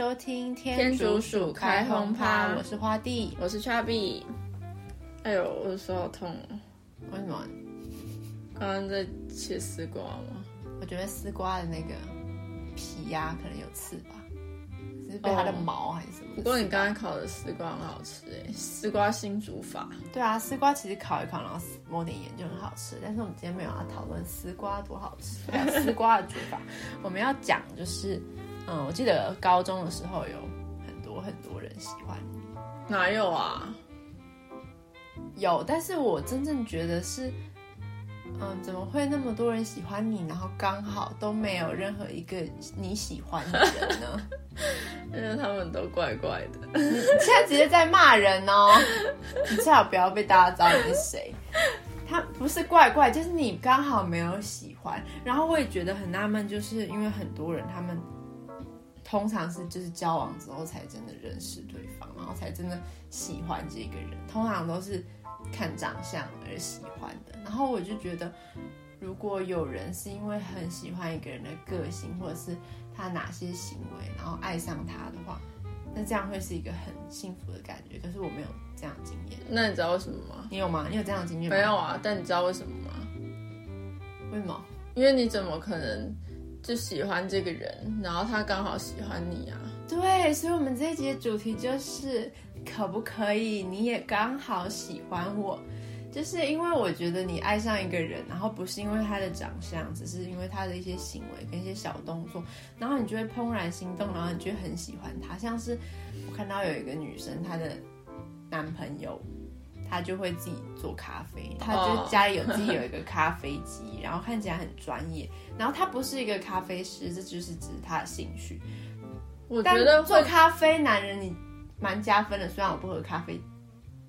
收听天竺鼠开轰趴，我是花弟，我是 Chubby。哎呦，我的手好痛！为什么？刚刚在切丝瓜吗？我觉得丝瓜的那个皮呀，可能有刺吧，是被它的毛还是什么？不过你刚刚烤的丝瓜很好吃哎，丝瓜新煮法。对啊，丝瓜其实烤一烤，然后抹点盐就很好吃。但是我们今天没有要讨论丝瓜多好吃，丝瓜的煮法，我们要讲就是。嗯，我记得高中的时候有很多很多人喜欢你，哪有啊？有，但是我真正觉得是，嗯，怎么会那么多人喜欢你，然后刚好都没有任何一个你喜欢的人呢？因为他们都怪怪的。你现在直接在骂人哦！你最好不要被大家知道你是谁。他不是怪怪，就是你刚好没有喜欢。然后我也觉得很纳闷，就是因为很多人他们。通常是就是交往之后才真的认识对方，然后才真的喜欢这个人。通常都是看长相而喜欢的。然后我就觉得，如果有人是因为很喜欢一个人的个性，或者是他哪些行为，然后爱上他的话，那这样会是一个很幸福的感觉。可是我没有这样的经验。那你知道为什么吗？你有吗？你有这样的经验吗？没有啊。但你知道为什么吗？为什么？因为你怎么可能？就喜欢这个人，然后他刚好喜欢你啊。对，所以，我们这一集的主题就是可不可以你也刚好喜欢我？就是因为我觉得你爱上一个人，然后不是因为他的长相，只是因为他的一些行为跟一些小动作，然后你就会怦然心动，然后你就很喜欢他。像是我看到有一个女生，她的男朋友。他就会自己做咖啡，他就家里有自己有一个咖啡机，oh. 然后看起来很专业。然后他不是一个咖啡师，这就是只是他的兴趣。我觉得做咖啡，男人你蛮加分的。虽然我不喝咖啡，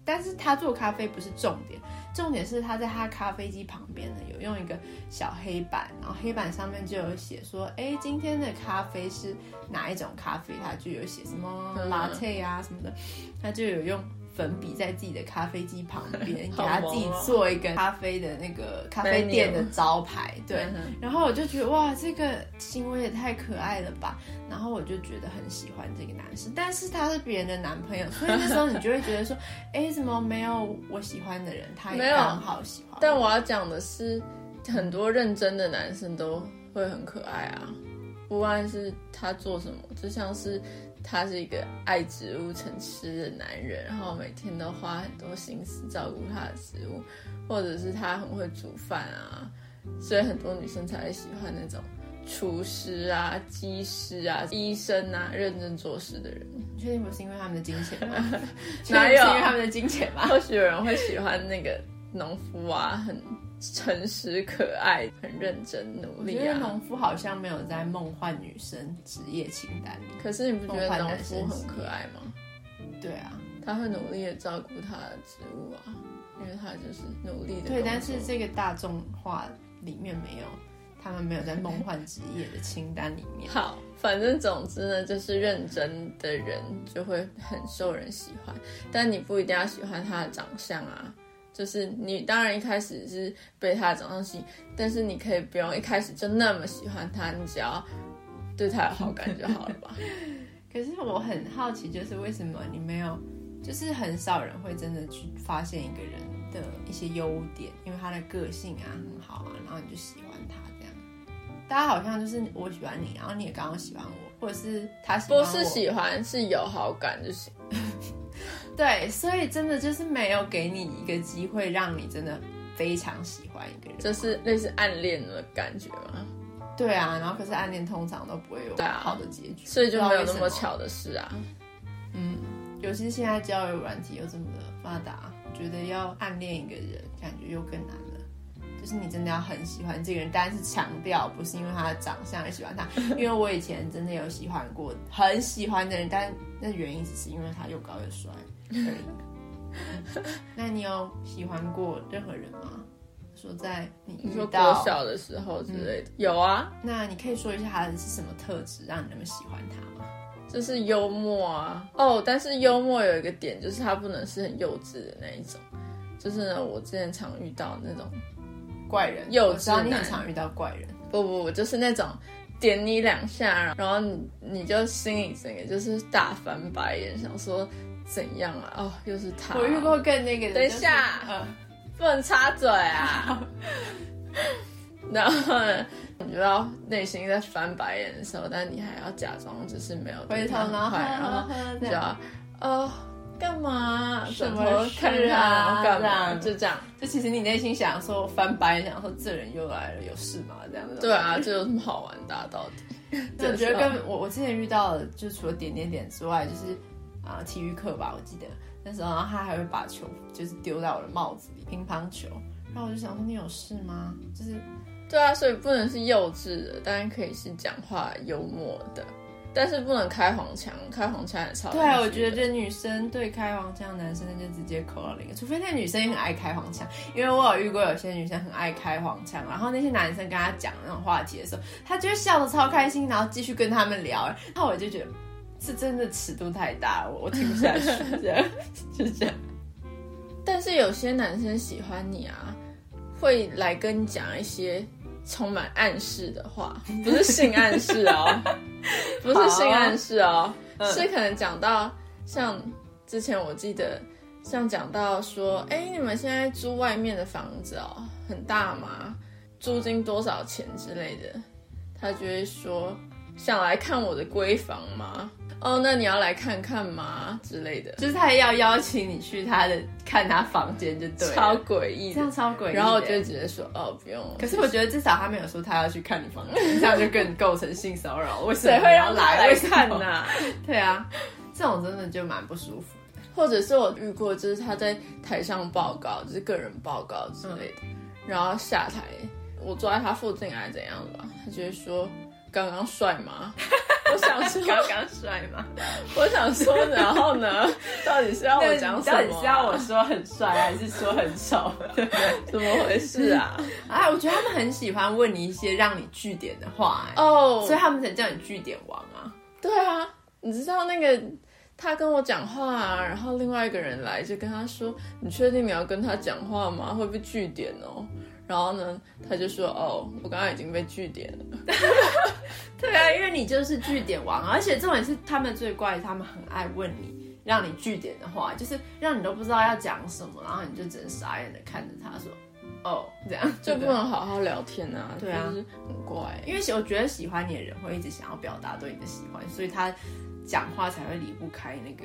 但是他做咖啡不是重点，重点是他在他咖啡机旁边呢，有用一个小黑板，然后黑板上面就有写说，哎，今天的咖啡是哪一种咖啡？他就有写什么 latte 啊什么的，他就有用。粉笔在自己的咖啡机旁边，给他自己做一个咖啡的那个咖啡店的招牌。对，然后我就觉得哇，这个行为也太可爱了吧。然后我就觉得很喜欢这个男生，但是他是别人的男朋友，所以那时候你就会觉得说，哎，怎么没有我喜欢的人？他也刚好喜欢。但我要讲的是，很多认真的男生都会很可爱啊，不管是他做什么，就像是。他是一个爱植物成痴的男人，然后每天都花很多心思照顾他的植物，或者是他很会煮饭啊，所以很多女生才会喜欢那种厨师啊、技师啊、医生啊，认真做事的人。你确定不是因为他们的金钱吗？哪有？是因为他们的金钱吗？或许有人会喜欢那个农夫啊，很。诚实、可爱、很认真、努力啊！我觉得农夫好像没有在梦幻女生职业清单里。可是你不觉得农夫很可爱吗？对啊，他会努力的照顾他的植物啊，因为他就是努力的。对，但是这个大众化里面没有，他们没有在梦幻职业的清单里面。好，反正总之呢，就是认真的人就会很受人喜欢，但你不一定要喜欢他的长相啊。就是你当然一开始是被他的长相吸引，但是你可以不用一开始就那么喜欢他，你只要对他有好感就好了吧。可是我很好奇，就是为什么你没有，就是很少人会真的去发现一个人的一些优点，因为他的个性啊很好啊，然后你就喜欢他这样。大家好像就是我喜欢你，然后你也刚刚喜欢我，或者是他喜欢我，不是喜欢，是有好感就行。对，所以真的就是没有给你一个机会，让你真的非常喜欢一个人，就是类似暗恋的感觉吗？对啊，然后可是暗恋通常都不会有好的结局，所以就没有那么巧的事啊。嗯，尤其是现在交友软体又这么的发达，我觉得要暗恋一个人，感觉又更难了。就是你真的要很喜欢这个人，但是强调不是因为他的长相而喜欢他，因为我以前真的有喜欢过很喜欢的人，但那原因只是因为他又高又帅。那你有喜欢过任何人吗？说在你遇到你说多小的时候之类的，嗯、有啊。那你可以说一下他的是什么特质，让你那么喜欢他吗？就是幽默啊。哦，但是幽默有一个点，就是他不能是很幼稚的那一种。就是呢，我之前常遇到那种怪人，幼稚男。你很常遇到怪人。不不不，就是那种点你两下，然后你你就心里整个就是大翻白眼，想说怎样啊？哦，又是他。我遇过更那个的。等一下，嗯，不能插嘴啊。然后呢，你就要内心在翻白眼的时候，但你还要假装只是没有回头，然后然后就要哦。干嘛？转头看他干嘛？就这样，就其实你内心想说翻白眼，想说这人又来了，有事吗？这样子。对啊，这有什么好玩的？到底？我觉得跟我我之前遇到的，就除了点点点之外，就是啊、呃，体育课吧，我记得那时候，然后他还会把球就是丢在我的帽子里，乒乓球。然后我就想说，你有事吗？就是，对啊，所以不能是幼稚的，当然可以是讲话幽默的。但是不能开黄腔，开黄腔也超。对啊，我觉得这女生对开黄腔，男生就直接扣到零。除非那女生也很爱开黄腔，因为我有遇过有些女生很爱开黄腔，然后那些男生跟她讲那种话题的时候，她就会笑得超开心，然后继续跟他们聊。然后我就觉得是真的尺度太大了，我我听不下去，这样就是这样。但是有些男生喜欢你啊，会来跟你讲一些。充满暗示的话，不是性暗示哦，不是性暗示哦，啊、是可能讲到像之前我记得，像讲到说，哎、欸，你们现在租外面的房子哦，很大吗？租金多少钱之类的，他就会说，想来看我的闺房吗？哦，那你要来看看吗？之类的，就是他要邀请你去他的看他房间，就对，超诡异，这样超诡异。然后我就直接说，哦，不用了。可是我觉得至少他没有说他要去看你房间，这样就更构成性骚扰。为什么谁会让他来看呢？对啊，这种真的就蛮不舒服的。或者是我遇过，就是他在台上报告，就是个人报告之类的，嗯、然后下台，我坐在他附近还是怎样吧，他就会说。刚刚帅吗？我想说刚刚帅吗？我想说，然后呢？到底是要我讲什么、啊？到底是要我说很帅，还是说很丑？对不对？怎么回事啊？哎，我觉得他们很喜欢问你一些让你据点的话、欸，哎哦，所以他们才叫你据点王啊。对啊，你知道那个他跟我讲话、啊，然后另外一个人来就跟他说：“你确定你要跟他讲话吗？会被据点哦。”然后呢，他就说：“哦，我刚刚已经被据点了。”对啊，因为你就是据点王，而且这种也是他们最怪，他们很爱问你，让你据点的话，就是让你都不知道要讲什么，然后你就只能傻眼的看着他说：“哦，这样就不能好好聊天啊。”对啊，就是很怪。因为我觉得喜欢你的人会一直想要表达对你的喜欢，所以他讲话才会离不开那个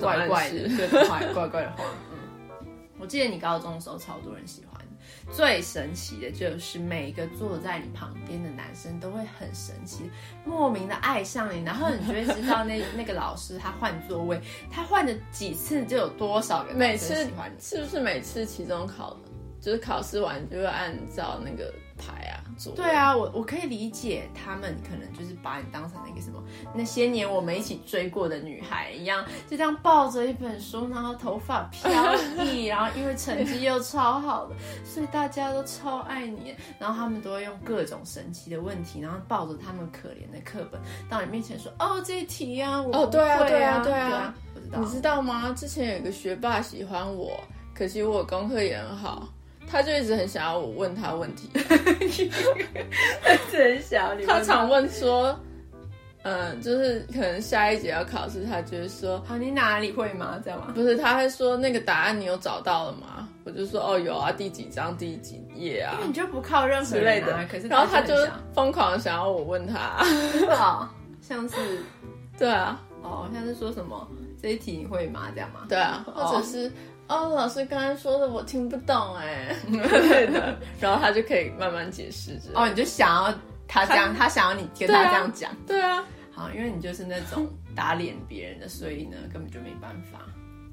怪怪的、各种怪怪怪的话。嗯，我记得你高中的时候，超多人喜欢。最神奇的就是每一个坐在你旁边的男生都会很神奇，莫名的爱上你，然后你就会知道那 那个老师他换座位，他换了几次就有多少个男生喜欢你，是不是每次期中考就是考试完就会按照那个牌啊？对啊，我我可以理解他们可能就是把你当成那个什么那些年我们一起追过的女孩一样，就这样抱着一本书，然后头发飘逸，然后因为成绩又超好的，所以大家都超爱你。然后他们都会用各种神奇的问题，然后抱着他们可怜的课本到你面前说：“哦，这一题、啊，我啊。”哦，对啊，对啊，对啊，不知道。你知道吗？之前有一个学霸喜欢我，可惜我功课也很好。他就一直很想要我问他问题，他很想要你。他常问说，嗯，就是可能下一节要考试，他就是说，啊，你哪里会吗？这样吗？不是，他会说那个答案你有找到了吗？我就说，哦，有啊，第几章第几页啊？你就不靠任何人、啊、之类的。可是，然后他就疯狂想要我问他，哦，像是，对啊，哦，像是说什么这一题你会吗？这样吗？对啊，或者是。哦，老师刚才说的我听不懂哎，对的，然后他就可以慢慢解释。哦，你就想要他这样，他，他想要你跟他这样讲，对啊，好，因为你就是那种打脸别人的，所以呢根本就没办法。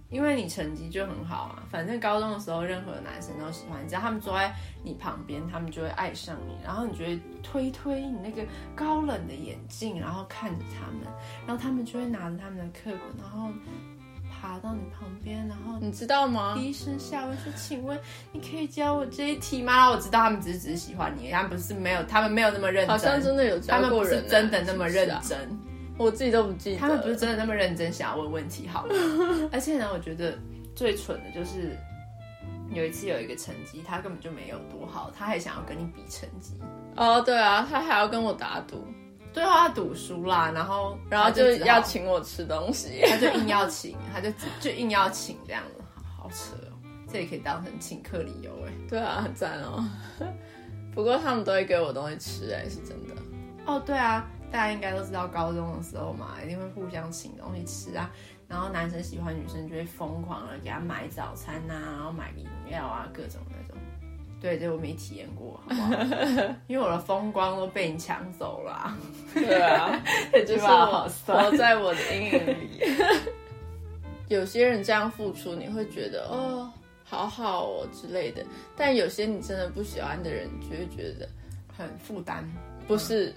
因为你成绩就很好啊，反正高中的时候任何男生都喜欢你，只要他们坐在你旁边，他们就会爱上你，然后你就会推推你那个高冷的眼镜，然后看着他们，然后他们就会拿着他们的课本，然后。爬到你旁边，然后你知道吗？低声下问说：“请问你可以教我这一题吗？”我知道他们只是只是喜欢你，他们不是没有，他们没有那么认真。好像真的有教过人，他们不是真的那么认真。是是啊、我自己都不记得，他们不是真的那么认真想要问问题。好，而且呢，我觉得最蠢的就是有一次有一个成绩，他根本就没有多好，他还想要跟你比成绩。哦，对啊，他还要跟我打赌，对啊，他赌输啦，然后然后就要请我吃东西，他就硬要请，他就就硬要请这样子，好，好扯哦，这也可以当成请客理由哎。对啊，很赞哦。不过他们都会给我东西吃哎，是真的。哦，对啊，大家应该都知道高中的时候嘛，一定会互相请东西吃啊。然后男生喜欢女生就会疯狂的给他买早餐呐、啊，然后买饮料啊，各种。对，这我没体验过，好好？因为我的风光都被你抢走了、啊。对啊，这句话好酸，活在我的阴影里。有些人这样付出，你会觉得哦，好好哦之类的。但有些你真的不喜欢的人，就会觉得很负担。不是。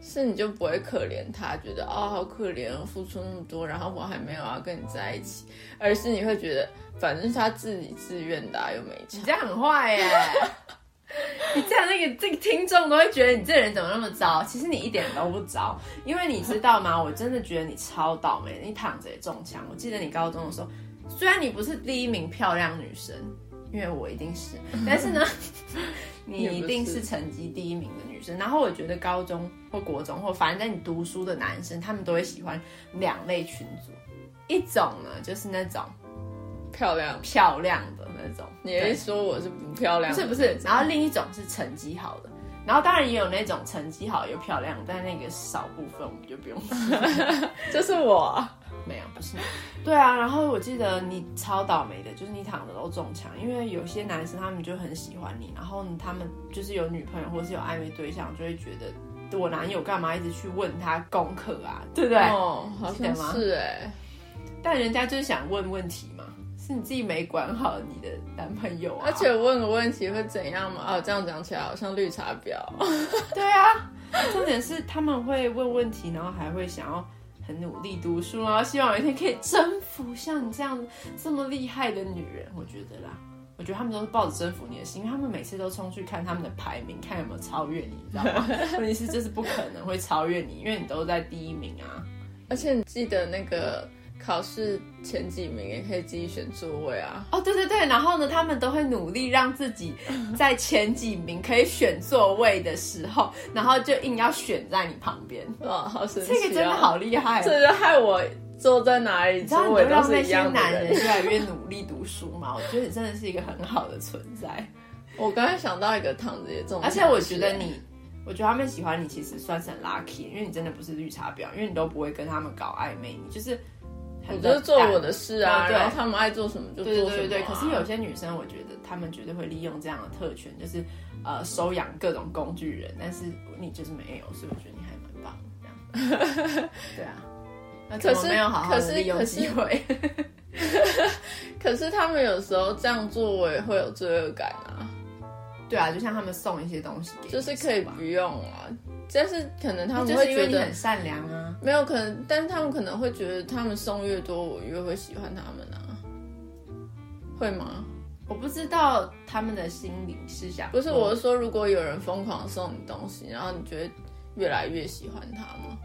是你就不会可怜他，觉得哦好可怜，付出那么多，然后我还没有要跟你在一起，而是你会觉得反正是他自己自愿的，又没钱。你这样很坏耶！你这样那个这个听众都会觉得你这人怎么那么糟？其实你一点都不糟，因为你知道吗？我真的觉得你超倒霉，你躺着也中枪。我记得你高中的时候，虽然你不是第一名漂亮女生。因为我一定是，但是呢，你一定是成绩第一名的女生。然后我觉得高中或国中或反正在你读书的男生，他们都会喜欢两类群组，一种呢就是那种漂亮漂亮的那种。你是说我是不漂亮的？不是不是。然后另一种是成绩好的，然后当然也有那种成绩好又漂亮，但那个少部分我们就不用说。就是我。没有，不是。对啊，然后我记得你超倒霉的，就是你躺着都中枪，因为有些男生他们就很喜欢你，然后他们就是有女朋友或是有暧昧对象，就会觉得我男友干嘛一直去问他功课啊，对不对？哦，好像是哎，但人家就是想问问题嘛，是你自己没管好你的男朋友啊。而且问个问题会怎样嘛？哦，这样讲起来好像绿茶婊。对啊，重点是他们会问问题，然后还会想要。很努力读书，然后希望有一天可以征服像你这样这么厉害的女人。我觉得啦，我觉得他们都是抱着征服你的心，因为他们每次都冲去看他们的排名，看有没有超越你，你知道吗？问题是这是不可能会超越你，因为你都在第一名啊。而且你记得那个。考试前几名也可以自己选座位啊！哦，对对对，然后呢，他们都会努力让自己在前几名可以选座位的时候，然后就硬要选在你旁边。哇，好神奇啊！这个真的好厉害，这就害我坐在哪里座位都是一样的。让那些男人越来越努力读书嘛，我觉得你真的是一个很好的存在。我刚才想到一个躺着也中，而且我觉得你，我觉得他们喜欢你其实算是很 lucky，因为你真的不是绿茶婊，因为你都不会跟他们搞暧昧，你就是。我就是做我的事啊，对，然后他们爱做什么就做什么啊。对对对对，可是有些女生，我觉得她们绝对会利用这样的特权，就是呃收养各种工具人。但是你就是没有，所以我觉得你还蛮棒的这样。对啊，那可是没有好好的利用机会。可是他们有时候这样做，我也会有罪恶感啊。对啊，就像他们送一些东西给，就是可以不用啊。但是可能他们会觉得很善良啊，没有可能，但是他们可能会觉得他们送越多，我越会喜欢他们啊，会吗？我不知道他们的心理是想，不是，我是说，如果有人疯狂送你东西，然后你觉得越来越喜欢他吗？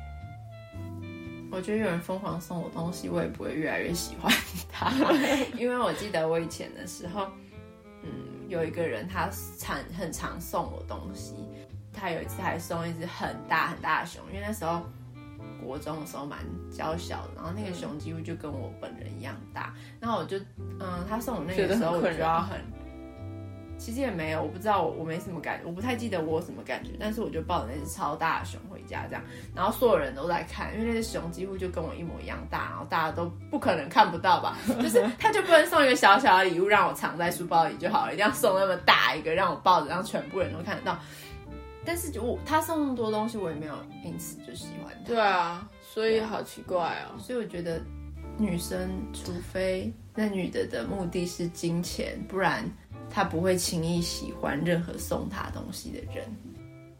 我觉得有人疯狂送我东西，我也不会越来越喜欢他，因为我记得我以前的时候，嗯，有一个人他常很常送我东西。他有一次还送一只很大很大的熊，因为那时候国中的时候蛮娇小的，然后那个熊几乎就跟我本人一样大。然后我就，嗯，他送我那个时候，我就要很，其实也没有，我不知道我我没什么感觉，我不太记得我有什么感觉，但是我就抱着那只超大的熊回家，这样，然后所有人都在看，因为那只熊几乎就跟我一模一样大，然后大家都不可能看不到吧？就是他就不能送一个小小的礼物让我藏在书包里就好了，一定要送那么大一个让我抱着，让全部人都看得到。但是就我他送那么多东西，我也没有因此就喜欢他。对啊，所以好奇怪哦。所以我觉得女生，除非那女的的目的是金钱，不然她不会轻易喜欢任何送她东西的人。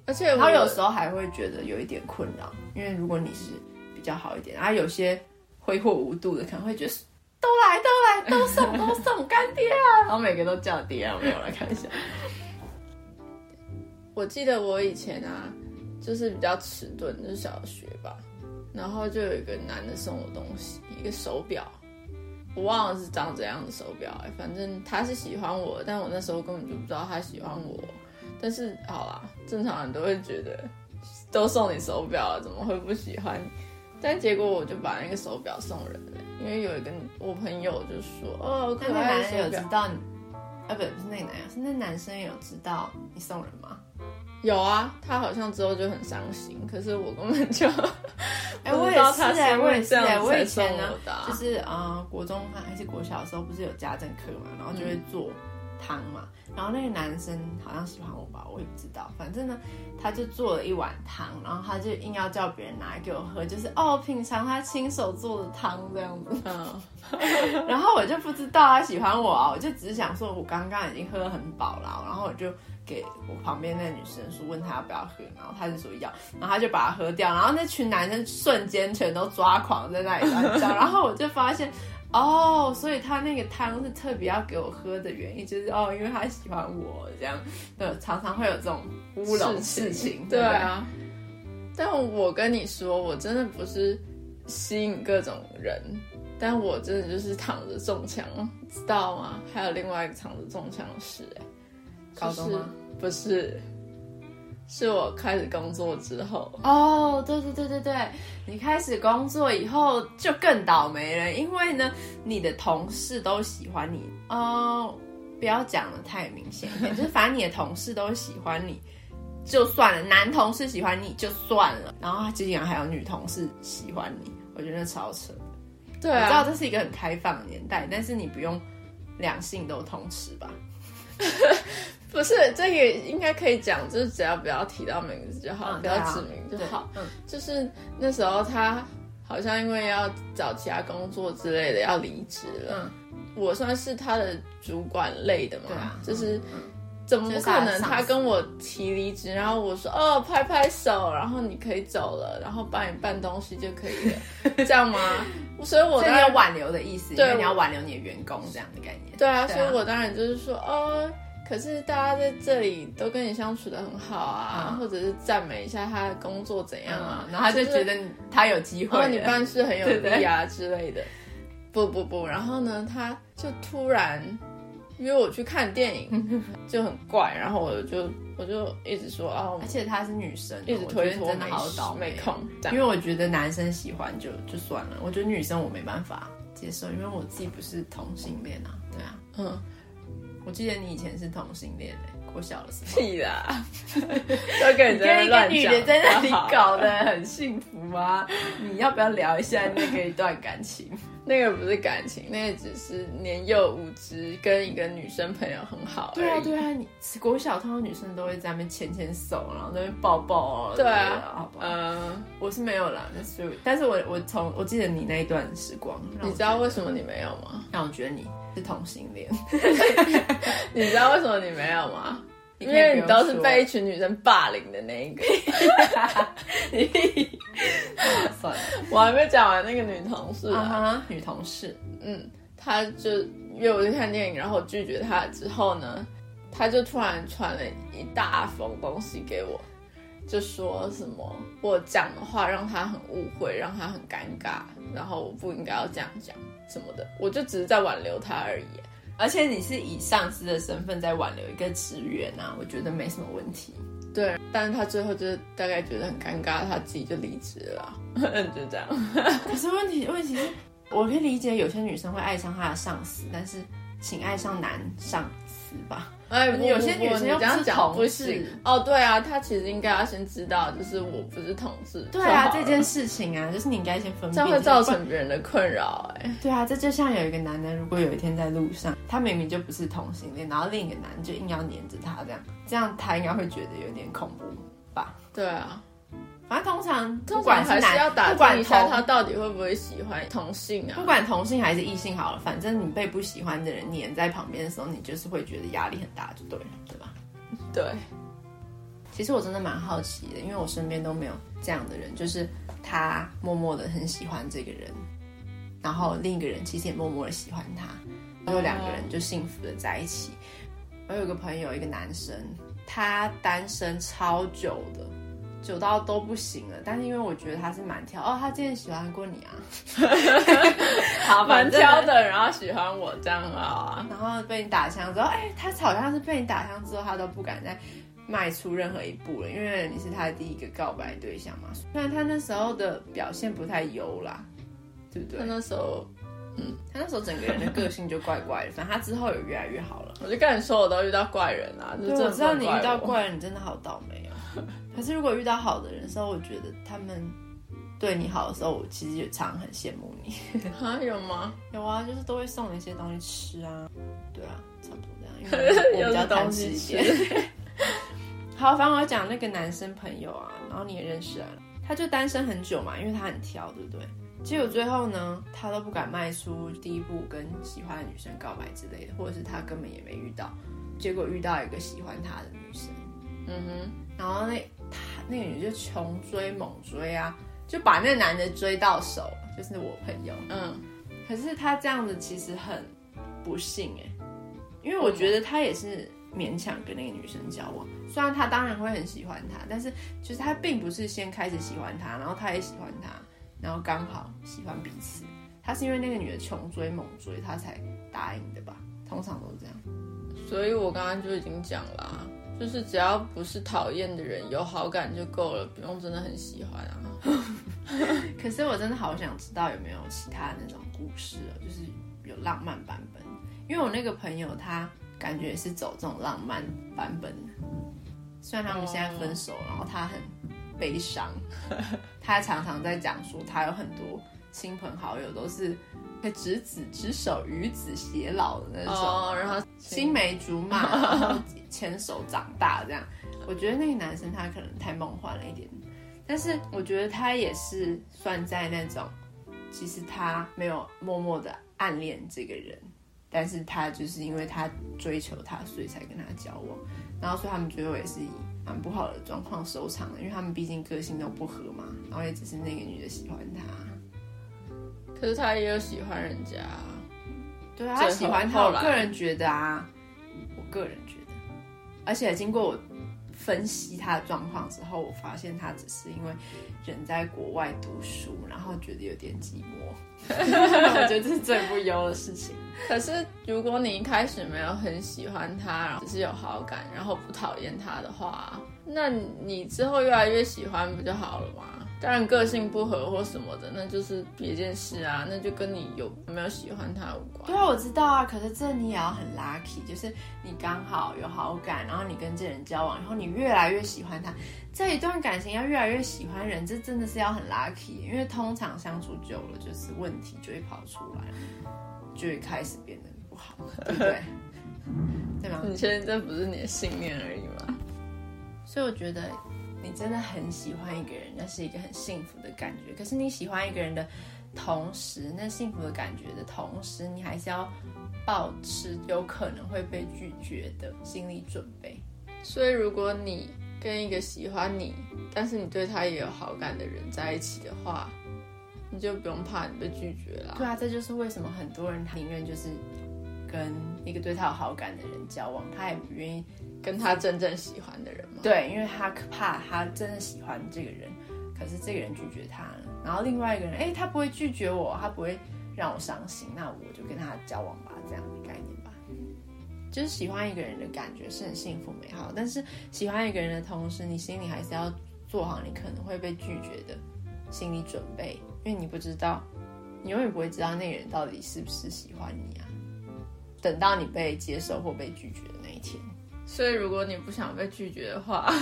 而且她有时候还会觉得有一点困扰，因为如果你是比较好一点，然后有些挥霍无度的，可能会觉得都来都来都送都送干爹啊，然后每个都叫爹啊，没有来看一下。我记得我以前啊，就是比较迟钝，就是小学吧，然后就有一个男的送我东西，一个手表，我忘了是长怎样的手表哎，反正他是喜欢我，但我那时候根本就不知道他喜欢我。但是好啦，正常人都会觉得都送你手表了，怎么会不喜欢？但结果我就把那个手表送人了，因为有一个我朋友就说：“哦，可爱的手表。”有知道你啊？不，不是那个男生，是那男生有知道你送人吗？有啊，他好像之后就很伤心，可是我根本就哎、欸，我也是哎、欸，我也是哎、欸，我以前呢，就是啊、呃，国中还是国小的时候，不是有家政课嘛，然后就会做汤嘛，嗯、然后那个男生好像喜欢我吧，我也不知道，反正呢，他就做了一碗汤，然后他就硬要叫别人拿来给我喝，就是哦，品尝他亲手做的汤这样子，嗯，然后我就不知道他喜欢我啊，我就只是想说，我刚刚已经喝得很饱了，然后我就。给我旁边那女生说，问她要不要喝，然后她就说要，然后她就把它喝掉，然后那群男生瞬间全都抓狂在那里乱叫，然后我就发现，哦，所以他那个汤是特别要给我喝的原因，就是哦，因为他喜欢我这样，对，常常会有这种乌龙事情，对，对啊。但我跟你说，我真的不是吸引各种人，但我真的就是躺着中枪，知道吗？还有另外一个躺着中枪的事，哎。高中吗？不是，是我开始工作之后。哦，对对对对对，你开始工作以后就更倒霉了，因为呢，你的同事都喜欢你。哦，不要讲的太明显一点，就是反正你的同事都喜欢你，就算了。男同事喜欢你就算了，然后竟然还有女同事喜欢你，我觉得超扯。对啊，我知道这是一个很开放的年代，但是你不用两性都通吃吧。不是，这也应该可以讲，就是只要不要提到名字就好，嗯、不要指名就好。嗯，就是那时候他好像因为要找其他工作之类的要离职了。嗯，我算是他的主管类的嘛，啊，就是怎么可能他跟我提离职，然后我说哦拍拍手，然后你可以走了，然后帮你办东西就可以了，这样吗？所以我当然有挽留的意思，对，你要挽留你的员工这样的概念。对啊，对啊，所以我当然就是说哦。可是大家在这里都跟你相处的很好啊，嗯、或者是赞美一下他的工作怎样啊，嗯、然后他就觉得他有机会，你办事很有力啊之类的。不不不，然后呢，他就突然约我去看电影，就很怪。然后我就我就一直说啊，而且她是女生，一直推脱，真的好倒霉，没空。因为我觉得男生喜欢就就算了，我觉得女生我没办法接受，因为我自己不是同性恋啊，对啊，嗯。我记得你以前是同性恋嘞，我小的时候。屁啦，都跟你在一个女的在那里搞得很幸福吗？你要不要聊一下那个一段感情？那个不是感情，那个只是年幼无知，跟一个女生朋友很好。对啊，对啊，你国小通常女生都会在那边牵牵手，然后在那边抱抱啊。对啊，好吧。嗯，我是没有啦，但是，但是我我从我记得你那一段时光，你知道为什么你没有吗？让我觉得你是同性恋。你知道为什么你没有吗？因为你都是被一群女生霸凌的那一个。算了，我还没讲完那个女同事啊。Uh-huh, 女同事，嗯，她就约我去看电影，然后拒绝她之后呢，她就突然传了一大封东西给我，就说什么我讲的话让她很误会，让她很尴尬，然后我不应该要这样讲什么的，我就只是在挽留他而已。而且你是以上司的身份在挽留一个职员啊，我觉得没什么问题。对，但是他最后就是大概觉得很尴尬，他自己就离职了，就这样。可是问题问题是，我可以理解有些女生会爱上她的上司，但是请爱上男上司吧。哎，有些女生又不是同事哦，对啊，她其实应该要先知道，就是我不是同事。对啊，这件事情啊，就是你应该先分辨，这样会造成别人的困扰。哎，对啊，这就像有一个男的，如果有一天在路上，他明明就不是同性恋，然后另一个男的就硬要黏着他，这样，这样他应该会觉得有点恐怖吧？对啊。反正通常不管是男，还是要打听一下他到底会不会喜欢同性啊。不管同性还是异性好了，反正你被不喜欢的人黏在旁边的时候，你就是会觉得压力很大，就对了，对吧？对。其实我真的蛮好奇的，因为我身边都没有这样的人，就是他默默的很喜欢这个人，然后另一个人其实也默默的喜欢他，然后两个人就幸福的在一起。我有个朋友，一个男生，他单身超久的。久到都不行了。但是因为我觉得他是蛮挑哦，他之前喜欢过你啊，好，蛮挑的，然后喜欢我这样啊，然后被你打枪之后，哎，他好像是被你打枪之后，他都不敢再迈出任何一步了，因为你是他的第一个告白对象嘛。虽然他那时候的表现不太优啦，对不对？他那时候。嗯，他那时候整个人的个性就怪怪的，反正他之后有越来越好了。我就跟你说，我都遇到怪人啊。对，我知道你遇到怪人，你真的好倒霉哦。可是如果遇到好的人的时候，我觉得他们对你好的时候，我其实也常很羡慕你。啊，有吗？有啊，就是都会送你一些东西吃啊。对啊，差不多这样，因为 我比较贪吃一些。好，反正我要讲那个男生朋友啊，然后你也认识啊，他就单身很久嘛，因为他很挑，对不对？结果最后呢，他都不敢迈出第一步跟喜欢的女生告白之类的，或者是他根本也没遇到，结果遇到一个喜欢他的女生，嗯哼，然后那他那个女就穷追猛追啊，就把那个男的追到手，就是我朋友，嗯，可是他这样子其实很不幸哎，因为我觉得他也是勉强跟那个女生交往，虽然他当然会很喜欢她，但是就是他并不是先开始喜欢她，然后他也喜欢她。然后刚好喜欢彼此，他是因为那个女的穷追猛追，他才答应的吧？通常都是这样。所以我刚刚就已经讲了啊，就是只要不是讨厌的人，有好感就够了，不用真的很喜欢啊。可是我真的好想知道有没有其他那种故事哦，就是有浪漫版本。因为我那个朋友他感觉也是走这种浪漫版本的，虽然他们现在分手，然后他很。悲伤，他常常在讲说，他有很多亲朋好友都是执子之手，与子偕老的那种，哦、然后青梅竹马，然后牵手长大这样。我觉得那个男生他可能太梦幻了一点，但是我觉得他也是算在那种，其实他没有默默的暗恋这个人，但是他就是因为他追求他，所以才跟他交往，然后所以他们最后也是以。蛮不好的状况收场的，因为他们毕竟个性都不合嘛，然后也只是那个女的喜欢他，可是他也有喜欢人家，对啊，他喜欢他。我个人觉得啊，我个人觉得，而且经过我分析他的状况之后，我发现他只是因为人在国外读书，然后觉得有点寂寞。我觉得这是最不优的事情。可是如果你一开始没有很喜欢他，然后只是有好感，然后不讨厌他的话，那你之后越来越喜欢不就好了吗？当然个性不合或什么的，那就是别件事啊，那就跟你有没有喜欢他无关。对啊，我知道啊，可是这你也要很 lucky，就是你刚好有好感，然后你跟这人交往，然后你越来越喜欢他，这一段感情要越来越喜欢人，这真的是要很 lucky，因为通常相处久了，就是问题就会跑出来，就会开始变得不好，对不对？对吗？你确定这不是你的信念而已吗？所以我觉得。你真的很喜欢一个人，那是一个很幸福的感觉。可是你喜欢一个人的同时，那幸福的感觉的同时，你还是要保持有可能会被拒绝的心理准备。所以，如果你跟一个喜欢你，但是你对他也有好感的人在一起的话，你就不用怕你被拒绝了。对啊，这就是为什么很多人宁愿就是跟一个对他有好感的人交往，他也不愿意。跟他真正喜欢的人吗？对，因为他怕他真的喜欢这个人，可是这个人拒绝他了。然后另外一个人，哎，他不会拒绝我，他不会让我伤心，那我就跟他交往吧，这样的概念吧。就是喜欢一个人的感觉是很幸福美好，但是喜欢一个人的同时，你心里还是要做好你可能会被拒绝的心理准备，因为你不知道，你永远不会知道那个人到底是不是喜欢你啊。等到你被接受或被拒绝的那一天。所以，如果你不想被拒绝的话，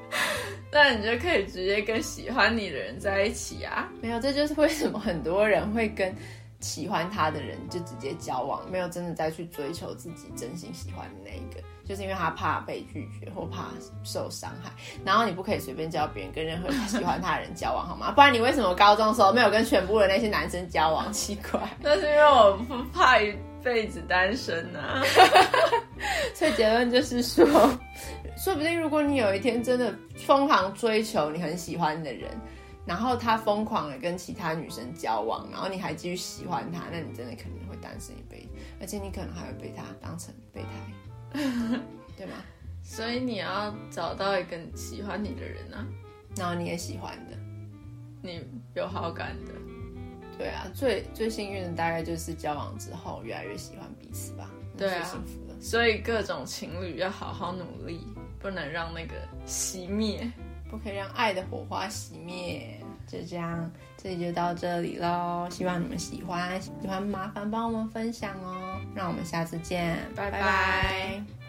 那你就可以直接跟喜欢你的人在一起啊。没有，这就是为什么很多人会跟喜欢他的人就直接交往，没有真的再去追求自己真心喜欢的那一个，就是因为他怕被拒绝或怕受伤害。然后你不可以随便叫别人跟任何喜欢他的人交往，好吗？不然你为什么高中的时候没有跟全部的那些男生交往？奇怪，那是因为我不怕辈子单身呐、啊。所以结论就是说，说不定如果你有一天真的疯狂追求你很喜欢的人，然后他疯狂的跟其他女生交往，然后你还继续喜欢他，那你真的可能会单身一辈子，而且你可能还会被他当成备胎，对吗？所以你要找到一个喜欢你的人啊，然后你也喜欢的，你有好感的。对啊，最最幸运的大概就是交往之后越来越喜欢彼此吧。对啊，最幸福的。所以各种情侣要好好努力，不能让那个熄灭，不可以让爱的火花熄灭。就这样，这里就到这里喽。希望你们喜欢，喜欢麻烦帮我们分享哦。让我们下次见，拜拜。拜拜。